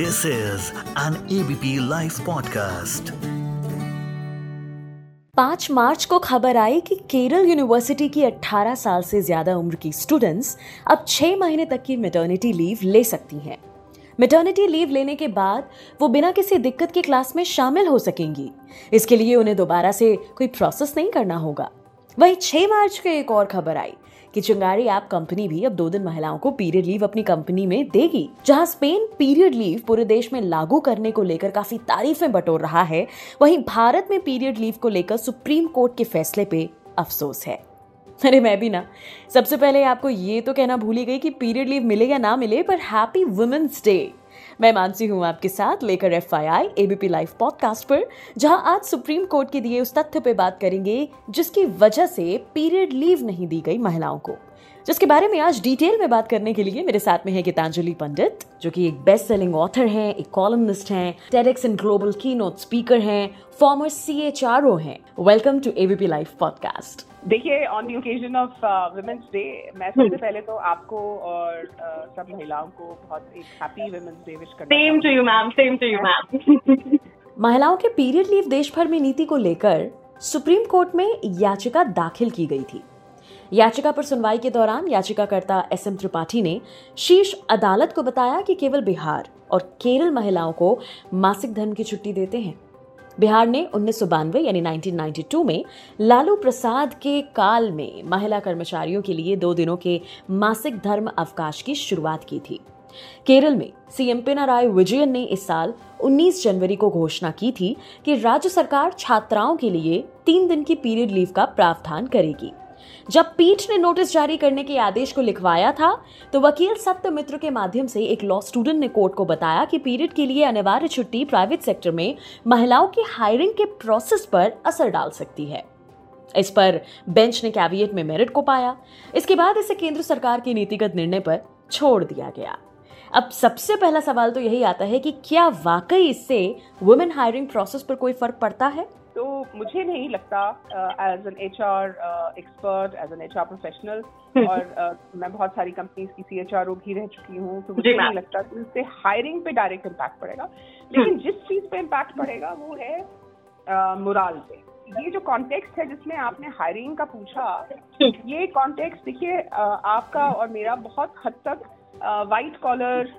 This is an ABP live podcast पाँच मार्च को खबर आई कि केरल यूनिवर्सिटी की 18 साल से ज़्यादा उम्र की स्टूडेंट्स अब छह महीने तक की मेटर्निटी लीव ले सकती हैं। मेटर्निटी लीव लेने के बाद वो बिना किसी दिक्कत के क्लास में शामिल हो सकेंगी। इसके लिए उन्हें दोबारा से कोई प्रोसेस नहीं करना होगा। वहीं 6 मार्च को एक और खबर आई। कि चिंगारी ऐप कंपनी भी अब दो दिन महिलाओं को पीरियड लीव अपनी कंपनी में देगी। जहाँ स्पेन पीरियड लीव पूरे देश में लागू करने को लेकर काफ़ी तारीफें बटोर रहा है, वहीं भारत में पीरियड लीव को लेकर सुप्रीम कोर्ट के फैसले पे अफसोस है। अरे मैं भी ना। सबसे पहले आपको ये तो कहना भूली गई कि पीरियड लीव मिले या ना मिले, पर हैप्पी वुमेन्स डे मैं मानसी हूँ आपके साथ लेकर एफ़ आई आई एबीपी लाइव पॉडकास्ट पर, जहाँ आज सुप्रीम कोर्ट के दिए उस तथ्य पे बात करेंगे, जिसकी वजह से पीरियड लीव नहीं दी गई महिलाओं को। जिसके बारे में आज डिटेल में बात करने के लिए मेरे साथ में है गीतांजलि पंडित, जो कि एक बेस्ट सेलिंग ऑथर हैं, एक कॉलमनिस्ट हैं टेडेक्स एंड ग्लोबल की स्पीकर हैं former C H R O हैं। Welcome to ABP live podcast देखिए on the occasion of women's day मैं सबसे पहले तो आपको और uh, सब महिलाओं को बहुत एक हैप्पी वुमेन्स डे विश करना same to you ma'am same to you ma'am महिलाओं के पीरियड लीव देश भर में नीति को लेकर सुप्रीम कोर्ट में याचिका दाखिल की गई थी। याचिका पर सुनवाई के दौरान याचिकाकर्ता एस एम त्रिपाठी ने शीर्ष अदालत को बताया कि केवल बिहार और केरल महिलाओं को मासिक धर्म की छुट्टी देते हैं। बिहार ने उन्नीस यानी 1992 में लालू प्रसाद के काल में महिला कर्मचारियों के लिए दो दिनों के मासिक धर्म अवकाश की शुरुआत की थी। केरल में सीएम पिनाराय विजयन ने इस साल 19 जनवरी को घोषणा की थी कि राज्य सरकार छात्राओं के लिए तीन दिन की पीरियड लीव का प्रावधान करेगी। जब पीठ ने नोटिस जारी करने के आदेश को लिखवाया था तो वकील सत्य मित्र के माध्यम से एक लॉ स्टूडेंट ने कोर्ट को बताया कि पीरियड के लिए अनिवार्य छुट्टी प्राइवेट सेक्टर में महिलाओं की हायरिंग के प्रोसेस पर असर डाल सकती है। इस पर बेंच ने कैबिनेट में मेरिट को पाया। इसके बाद इसे केंद्र सरकार के नीतिगत निर्णय पर छोड़ दिया गया। अब सबसे पहला सवाल तो यही आता है कि क्या वाकई इससे वुमेन हायरिंग प्रोसेस पर कोई फ़र्क पड़ता है? तो मुझे नहीं लगता as an H R expert as an H R professional और uh, मैं बहुत सारी कंपनीज़ की सी एच आर ओ भी रह चुकी हूँ तो मुझे नहीं लगता कि इससे हायरिंग पे डायरेक्ट इम्पैक्ट पड़ेगा लेकिन हम्म। जिस चीज़ पे इम्पैक्ट पड़ेगा वो है मुराल uh, पे ये जो कॉन्टेक्स्ट है जिसमें आपने हायरिंग का पूछा हम्म। ये कॉन्टेक्स्ट देखिए uh, आपका और मेरा बहुत हद तक वाइट कॉलर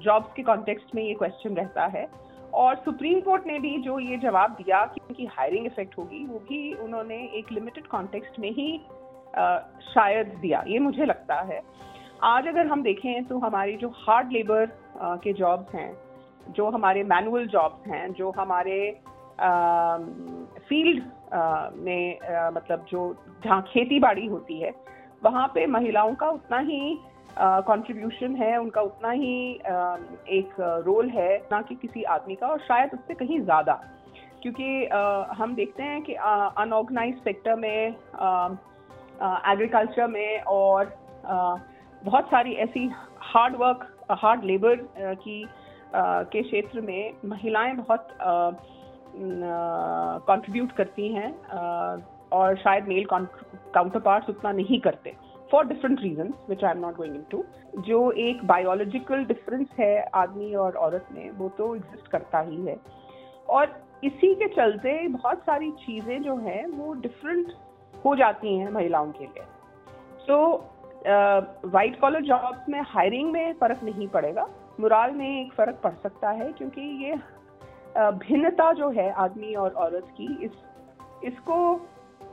जॉब्स के कॉन्टेक्स्ट में ये क्वेश्चन रहता है और सुप्रीम कोर्ट ने भी जो ये जवाब दिया कि उनकी हायरिंग इफ़ेक्ट होगी वो भी उन्होंने एक लिमिटेड कॉन्टेक्स्ट में ही आ, शायद दिया। ये मुझे लगता है। आज अगर हम देखें तो हमारी जो हार्ड लेबर के जॉब्स हैं जो हमारे मैनुअल जॉब्स हैं जो हमारे फ़ील्ड में आ, मतलब जो जहाँ खेती बाड़ी होती है वहाँ पे महिलाओं का उतना ही कंट्रीब्यूशन है, उनका उतना ही एक रोल है, ना कि किसी आदमी का, और शायद उससे कहीं ज़्यादा। क्योंकि हम देखते हैं कि अनऑर्गेनाइज सेक्टर में एग्रीकल्चर में, और बहुत सारी ऐसी हार्ड वर्क हार्ड लेबर की के क्षेत्र में महिलाएँ बहुत कंट्रीब्यूट करती हैं और शायद मेल काउंटर पार्ट्स उतना नहीं करते। For different reason which I am not going into जो एक बायोलॉजिकल डिफरेंस है आदमी और औरत में, वो तो एग्जिस्ट करता ही है। और इसी के चलते बहुत सारी चीज़ें जो हैं, वो डिफरेंट हो जाती हैं महिलाओं के लिए। सो वाइट कॉलर जॉब्स में हायरिंग में फ़र्क नहीं पड़ेगा। मुराल में एक फ़र्क पड़ सकता है, क्योंकि ये भिन्नता जो है आदमी और औरत की, इस, इसको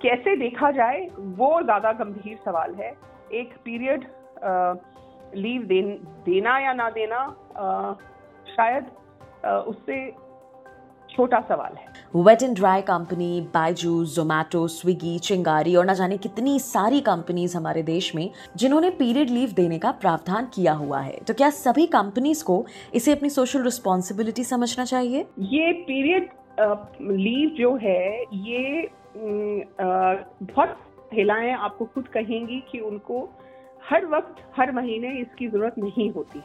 कैसे देखा जाए वो ज़्यादा गंभीर सवाल है। एक पीरियड लीव दे, देना या ना देना आ, शायद आ, उससे छोटा सवाल है। Wet and dry company Byju Zomato Swiggy Chingari और ना जाने कितनी सारी कंपनीज़ हमारे देश में जिन्होंने पीरियड लीव देने का प्रावधान किया हुआ है। तो क्या सभी कंपनीज़ को इसे अपनी सोशल रिस्पॉन्सिबिलिटी समझना चाहिए? ये पीरियड लीव जो है ये बहुत महिलाएँ आपको खुद कहेंगी कि उनको हर वक्त हर महीने इसकी ज़रूरत नहीं होती।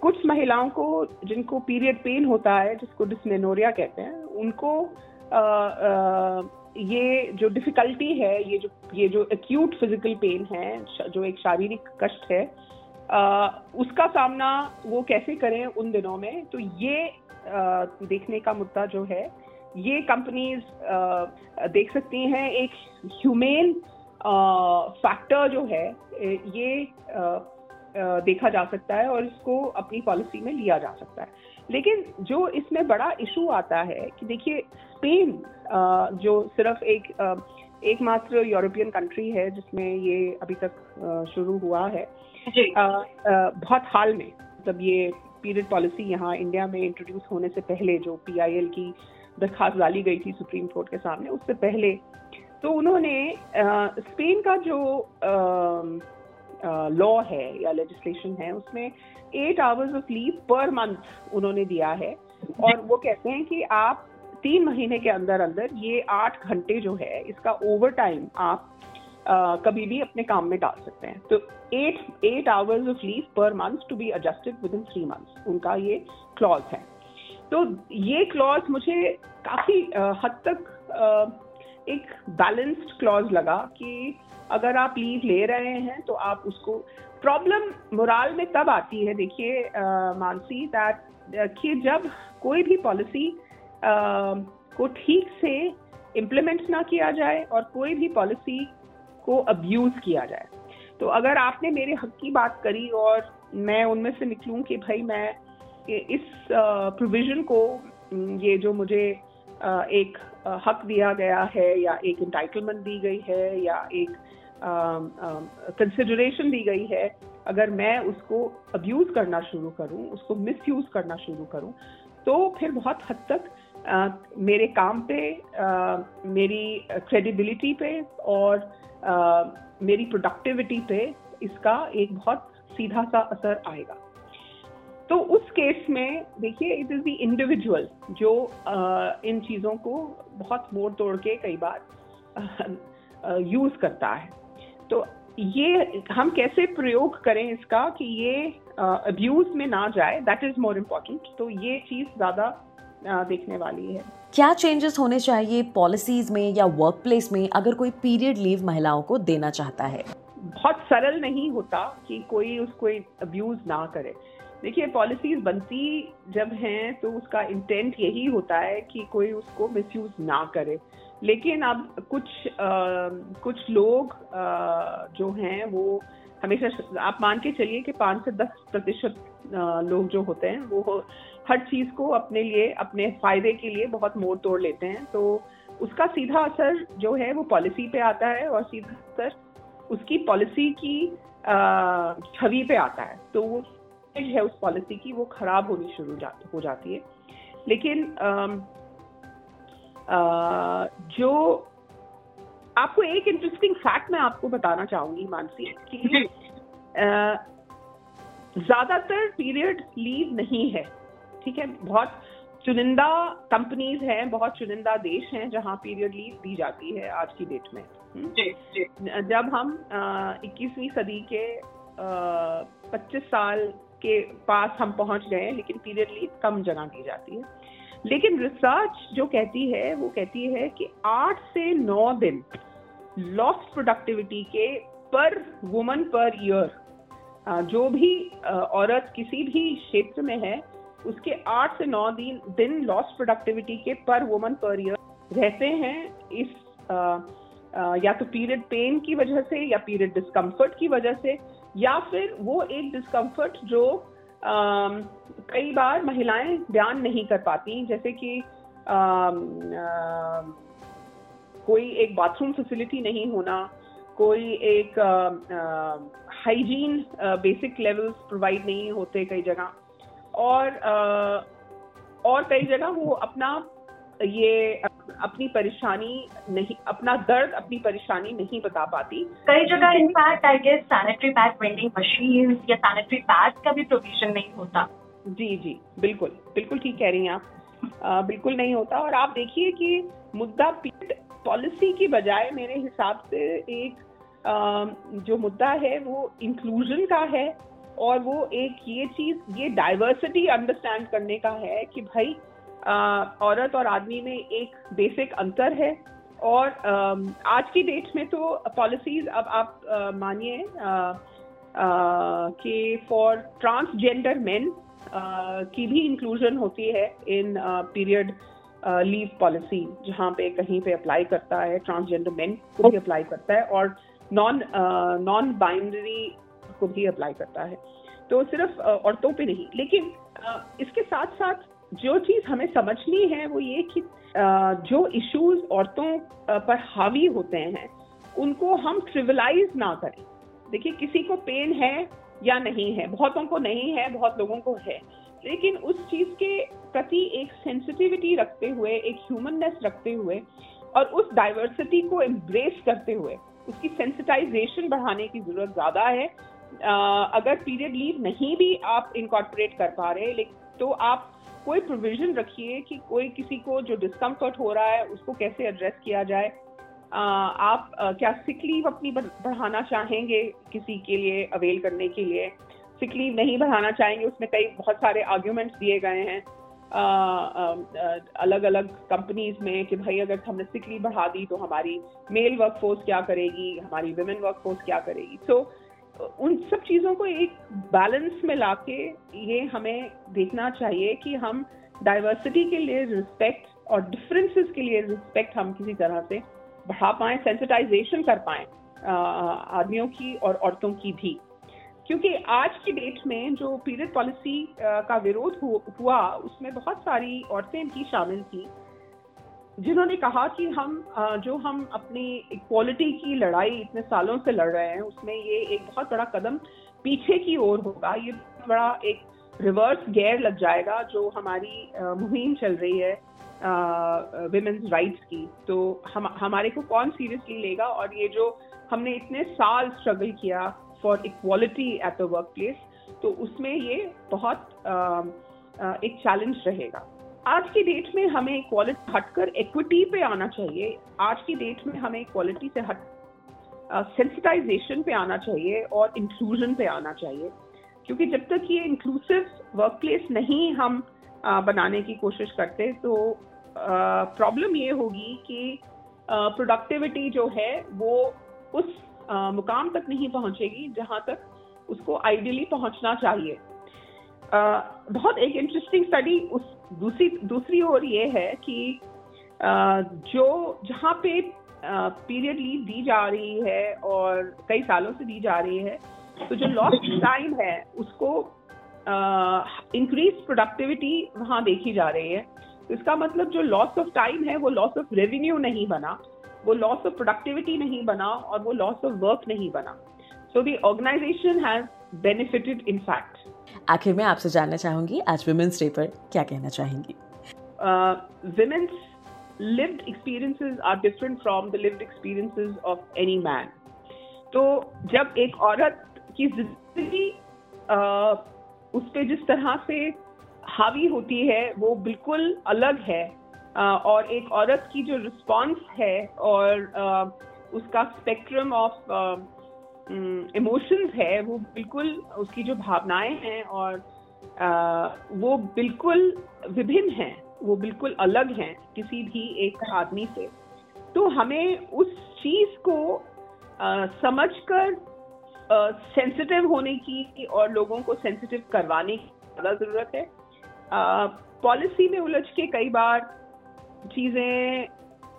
कुछ महिलाओं को जिनको पीरियड पेन होता है जिसको डिसमेनोरिया कहते हैं उनको आ, आ, ये जो डिफिकल्टी है ये जो ये जो एक्यूट फ़िज़िकल पेन है जो एक शारीरिक कष्ट है आ, उसका सामना वो कैसे करें उन दिनों में तो ये आ, देखने का मुद्दा जो है ये कंपनीज़ देख सकती हैं एक ह्यूमेन फैक्टर जो है ये देखा जा सकता है और इसको अपनी पॉलिसी में लिया जा सकता है। लेकिन जो इसमें बड़ा इशू आता है कि देखिए स्पेन जो सिर्फ़ एक एकमात्र यूरोपियन कंट्री है जिसमें ये अभी तक शुरू हुआ है बहुत हाल में मतलब ये पीरियड पॉलिसी यहाँ इंडिया में इंट्रोड्यूस होने से पहले जो पीआईएल की दरखास्त डाली गई थी सुप्रीम कोर्ट के सामने उससे पहले। तो उन्होंने स्पेन का जो लॉ है या लेजिस्लेशन है उसमें eight hours of leave per month उन्होंने दिया है। और वो कहते हैं कि आप तीन महीने के अंदर अंदर ये आठ घंटे जो है इसका ओवर टाइम आप आ, कभी भी अपने काम में डाल सकते हैं। तो eight eight hours of leave per month to be adjusted within three months उनका ये क्लॉज है। तो ये क्लॉज मुझे काफ़ी हद तक एक बैलेंस्ड क्लॉज लगा कि अगर आप लीव ले रहे हैं तो आप उसको प्रॉब्लम मोराल में तब आती है, देखिए मानसी दैट कि जब कोई भी पॉलिसी को ठीक से इम्प्लीमेंट ना किया जाए और कोई भी पॉलिसी को अब्यूज किया जाए। तो अगर आपने मेरे हक की बात करी और मैं उनमें से निकलूं कि भाई मैं इस प्रोविज़न को ये जो मुझे एक हक दिया गया है या एक इंटाइटलमेंट दी गई है या एक कंसिडरेशन दी गई है अगर मैं उसको अब्यूज करना शुरू करूँ उसको मिस करना शुरू करूँ तो फिर बहुत हद तक आ, मेरे काम पे आ, मेरी क्रेडिबिलिटी पे और आ, मेरी प्रोडक्टिविटी पे इसका एक बहुत सीधा सा असर आएगा। तो उस केस में देखिए इट इज़ द इंडिविजुअल जो इन चीज़ों को बहुत मोड़ तोड़ के कई बार यूज़ करता है। तो ये हम कैसे प्रयोग करें इसका कि ये अब्यूज में ना जाए दैट इज़ मोर इम्पोर्टेंट तो ये चीज़ ज़्यादा देखने वाली है। क्या चेंजेस होने चाहिए पॉलिसीज़ में या वर्क प्लेस में अगर कोई पीरियड लीव महिलाओं को देना चाहता है? बहुत सरल नहीं होता कि कोई उसको अब्यूज ना करे। देखिए पॉलिसीज़ बनती जब हैं तो उसका इंटेंट यही होता है कि कोई उसको मिसयूज ना करे। लेकिन अब कुछ आ, कुछ लोग आ, जो हैं वो हमेशा आप मान के चलिए कि पाँच से दस प्रतिशत लोग जो होते हैं वो हर चीज़ को अपने लिए अपने फ़ायदे के लिए बहुत मोड़ तोड़ लेते हैं। तो उसका सीधा असर जो है वो पॉलिसी पे आता है और सीधा असर उसकी पॉलिसी की छवि पे आता है। तो है उस पॉलिसी की वो खराब होनी शुरू जा, हो जाती है लेकिन आ, आ, जो आपको एक इंटरेस्टिंग फैक्ट मैं आपको बताना चाहूँगी मानसी कि ज़्यादातर पीरियड लीव नहीं है ठीक है बहुत चुनिंदा कंपनीज़ हैं बहुत चुनिंदा देश हैं जहाँ पीरियड लीव दी जाती है आज की डेट में हम्म? जी, जी. जब हम इक्कीसवीं सदी के पच्चीस साल के पास हम पहुँच गए हैं लेकिन पीरियड लीव कम जगह दी जाती है। लेकिन रिसर्च जो कहती है वो कहती है कि आठ से नौ दिन लॉस्ट प्रोडक्टिविटी के पर वुमन पर ईयर जो भी औरत किसी भी क्षेत्र में है उसके आठ से नौ दिन दिन लॉस्ट प्रोडक्टिविटी के पर वुमन पर ईयर रहते हैं। इस आ, या तो पीरियड पेन की वजह से या पीरियड डिस्कम्फर्ट की वजह से या फिर वो एक डिस्कम्फर्ट जो आ, कई बार महिलाएँ बयान नहीं कर पाती। जैसे कि आ, आ, कोई एक बाथरूम फैसिलिटी नहीं होना कोई एक हाइजीन बेसिक लेवल्स प्रोवाइड नहीं होते कई जगह। और और कई जगह वो अपना ये अपनी परेशानी नहीं अपना दर्द अपनी परेशानी नहीं बता पाती। कई जगह in fact I guess sanitary pad vending machine या सैनिटरी पैड का भी प्रोविज़न नहीं होता। जी जी बिल्कुल बिल्कुल ठीक कह रही हैं आप। आ, बिल्कुल नहीं होता और आप देखिए कि मुद्दा पीट पॉलिसी की बजाय मेरे हिसाब से एक आ, जो मुद्दा है वो इंक्लूजन का है और वो एक ये चीज़ ये डाइवर्सिटी अंडरस्टैंड करने का है कि भाई औरत और आदमी में एक बेसिक अंतर है और आज की डेट में तो पॉलिसीज़ अब आप मानिए कि फॉर ट्रांसजेंडर मेन की भी इंक्लूजन होती है इन पीरियड लीव पॉलिसी जहाँ पे कहीं पे अप्लाई करता है ट्रांसजेंडर मेन को भी अप्लाई करता है और नॉन नॉन बाइंडरी को भी अप्लाई करता है। तो सिर्फ़ औरतों पे नहीं, लेकिन इसके साथ साथ जो चीज़ हमें समझनी है वो ये कि जो इश्यूज़ औरतों पर हावी होते हैं उनको हम ट्रिवलाइज ना करें। देखिए किसी को पेन है या नहीं है बहुतों को नहीं है बहुत लोगों को है लेकिन उस चीज़ के प्रति एक सेंसिटिविटी रखते हुए एक ह्यूमननेस रखते हुए और उस डाइवर्सिटी को एम्ब्रेस करते हुए उसकी सेंसिटाइजेशन बढ़ाने की ज़रूरत ज़्यादा है। आ, अगर पीरियड लीव नहीं भी आप इनकॉर्पोरेट कर पा रहे तो आप कोई प्रोविज़न रखिए कि कोई किसी को जो डिस्कम्फर्ट हो रहा है उसको कैसे एड्रेस किया जाए। आप क्या सिक लीव अपनी बढ़ाना चाहेंगे किसी के लिए अवेल करने के लिए? सिक लीव नहीं बढ़ाना चाहेंगे उसमें कई बहुत सारे आर्ग्यूमेंट्स दिए गए हैं। अलग अलग कंपनीज़ में कि भाई अगर हमने सिक लीव बढ़ा दी तो हमारी मेल वर्कफोर्स क्या करेगी हमारी वुमेन वर्कफोर्स क्या करेगी? सो so, उन सब चीज़ों को एक बैलेंस में लाके ये हमें देखना चाहिए कि हम डाइवर्सिटी के लिए रिस्पेक्ट और डिफरेंसेस के लिए रिस्पेक्ट हम किसी तरह से बढ़ा पाए सेंसिटाइजेशन कर पाए आदमियों की और औरतों की भी। क्योंकि आज की डेट में जो पीरियड पॉलिसी का विरोध हुआ, उसमें बहुत सारी औरतें भी शामिल थी। जिन्होंने कहा कि हम जो हम अपनी इक्वालिटी की लड़ाई इतने सालों से लड़ रहे हैं उसमें ये एक बहुत बड़ा कदम पीछे की ओर होगा। ये बड़ा एक रिवर्स गेयर लग जाएगा जो हमारी मुहिम चल रही है विमेंस राइट्स की। तो हम हमारे को कौन सीरियसली लेगा? और ये जो हमने इतने साल स्ट्रगल किया for equality at the workplace तो उसमें ये बहुत आ, आ, एक चैलेंज रहेगा। आज की डेट में हमें इक्वालिटी हटकर इक्विटी पे आना चाहिए। आज की डेट में हमें इक्वालिटी से हट सेंसिटाइजेशन uh, पे आना चाहिए और इंक्लूजन पे आना चाहिए। क्योंकि जब तक ये इंक्लूसिव वर्क प्लेस नहीं हम आ, बनाने की कोशिश करते तो प्रॉब्लम uh, ये होगी कि प्रोडक्टिविटी जो है वो उस मुकाम तक नहीं पहुंचेगी जहाँ तक उसको आइडियली पहुँचना चाहिए। बहुत एक इंटरेस्टिंग स्टडी उस दूसरी दूसरी ओर ये है कि जो, जहाँ पे पीरियड लीव दी जा रही है और कई सालों से दी जा रही है तो जो लॉस्ट टाइम है, उसको इंक्रीज प्रोडक्टिविटी वहाँ देखी जा रही है। तो इसका मतलब जो लॉस ऑफ़ टाइम है, वो लॉस ऑफ़ रेवेन्यू नहीं बना, वो लॉस ऑफ़ प्रोडक्टिविटी नहीं बना और वो लॉस ऑफ़ वर्क नहीं बना। So the organisation has benefited in fact आखिर में आपसे जानना चाहूँगी, आज वुमेन्स डे पर क्या कहना चाहेंगी women's lived experiences are different from the lived experiences of any man. तो जब एक औरत की ज़िंदगी उस पर जिस तरह से हावी होती है, वो बिल्कुल अलग है और एक औरत की जो रिस्पॉन्स है और उसका स्पेक्ट्रम ऑफ़ इमोशंस है वो बिल्कुल उसकी जो भावनाएँ हैं और आ, वो बिल्कुल विभिन्न हैं वो बिल्कुल अलग हैं किसी भी एक आदमी से। तो हमें उस चीज़ को आ, समझ कर सेंसिटिव होने की और लोगों को सेंसिटिव करवाने की ज़्यादा ज़रूरत है। पॉलिसी में उलझ के कई बार चीज़ें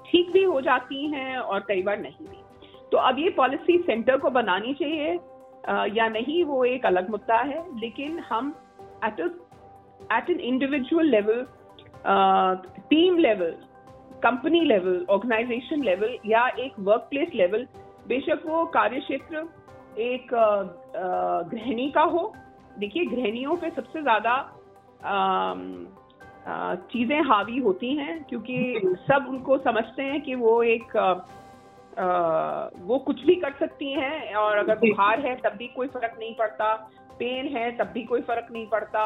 ठीक भी हो जाती हैं और कई बार नहीं भी। तो अब ये पॉलिसी सेंटर को बनानी चाहिए। या नहीं वो एक अलग मुद्दा है। लेकिन हम at at an individual level team level company level organisation level या एक वर्क प्लेस लेवल बेशक वो कार्य क्षेत्र एक गृहिणी का हो। देखिए गृहिणियों पे सबसे ज़्यादा चीज़ें हावी होती हैं क्योंकि सब उनको समझते हैं कि वो एक वो कुछ भी कर सकती हैं और अगर बुखार है तब भी कोई फ़र्क नहीं पड़ता। पेन है तब भी कोई फ़र्क नहीं पड़ता।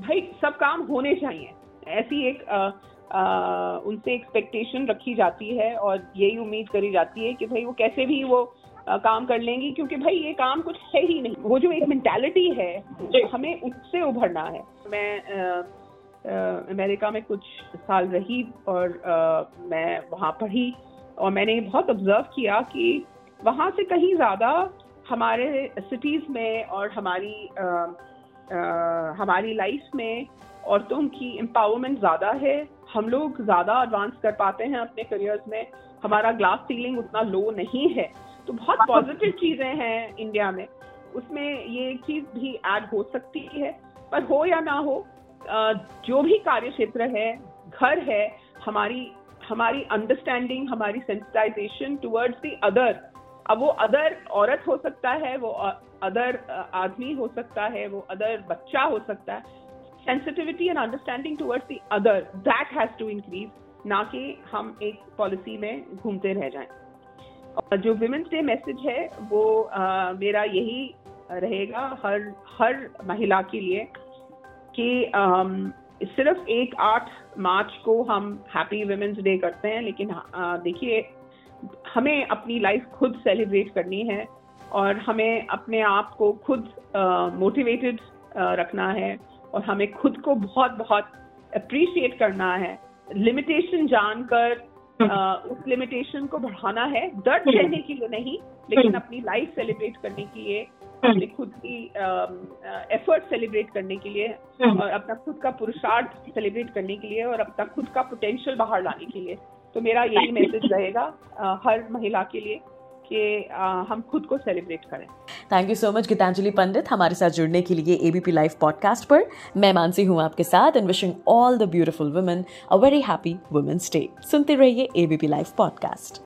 भाई सब काम होने चाहिए। ऐसी एक आ, आ, उनसे एक्सपेक्टेशन रखी जाती है और यही उम्मीद करी जाती है कि भाई वो कैसे भी वो आ, काम कर लेंगी क्योंकि भाई ये काम कुछ है ही नहीं। वो जो एक मेंटालिटी है हमें उससे उभरना है। मैं आ, अमेरिका में कुछ साल रही और आ, मैं वहाँ पढ़ी और मैंने बहुत ऑब्ज़र्व किया कि वहाँ से कहीं ज़्यादा हमारे सिटीज़ में और हमारी आ, आ, हमारी लाइफ में औरतों की एम्पावरमेंट ज़्यादा है। हम लोग ज़्यादा एडवांस कर पाते हैं अपने करियर्स में। हमारा ग्लास सीलिंग उतना लो नहीं है। तो बहुत पॉजिटिव चीज़ें हैं इंडिया में। उसमें ये चीज़ भी ऐड हो सकती है। पर हो या ना हो जो भी कार्य क्षेत्र है घर है हमारी हमारी अंडरस्टैंडिंग हमारी सेंसिटाइजेशन टुवर्ड्स द अदर अब वो अदर औरत हो सकता है वो अदर आदमी हो सकता है वो अदर बच्चा हो सकता है. Sensitivity and understanding towards the other that has to increase ना कि हम एक पॉलिसी में घूमते रह जाएँ. और जो विमेंस डे मैसेज है वो आ, मेरा यही रहेगा हर हर महिला के लिए कि सिर्फ़ एक आठ मार्च को हम हैप्पी वुमेन्स डे करते हैं लेकिन देखिए हमें अपनी लाइफ खुद सेलिब्रेट करनी है और हमें अपने आप को खुद मोटिवेटेड रखना है और हमें खुद को बहुत बहुत अप्रिशिएट करना है लिमिटेशन जानकर। उस लिमिटेशन को बढ़ाना है दर्द। सहने के लिए नहीं लेकिन। अपनी लाइफ सेलिब्रेट करने के लिए अपने खुद की एफर्ट सेलिब्रेट करने के लिए और अपना खुद का पुरुषार्थ सेलिब्रेट करने के लिए और अपना खुद का पोटेंशियल बाहर लाने के लिए। तो मेरा यही मैसेज रहेगा हर महिला के लिए कि हम खुद को सेलिब्रेट करें। Thank you so much Geetanjali Pandit हमारे साथ जुड़ने के लिए एबीपी लाइव पॉडकास्ट पर। मैं मानसी हूँ आपके साथ and wishing all the beautiful women a very happy women's day सुनते रहिए ABP live podcast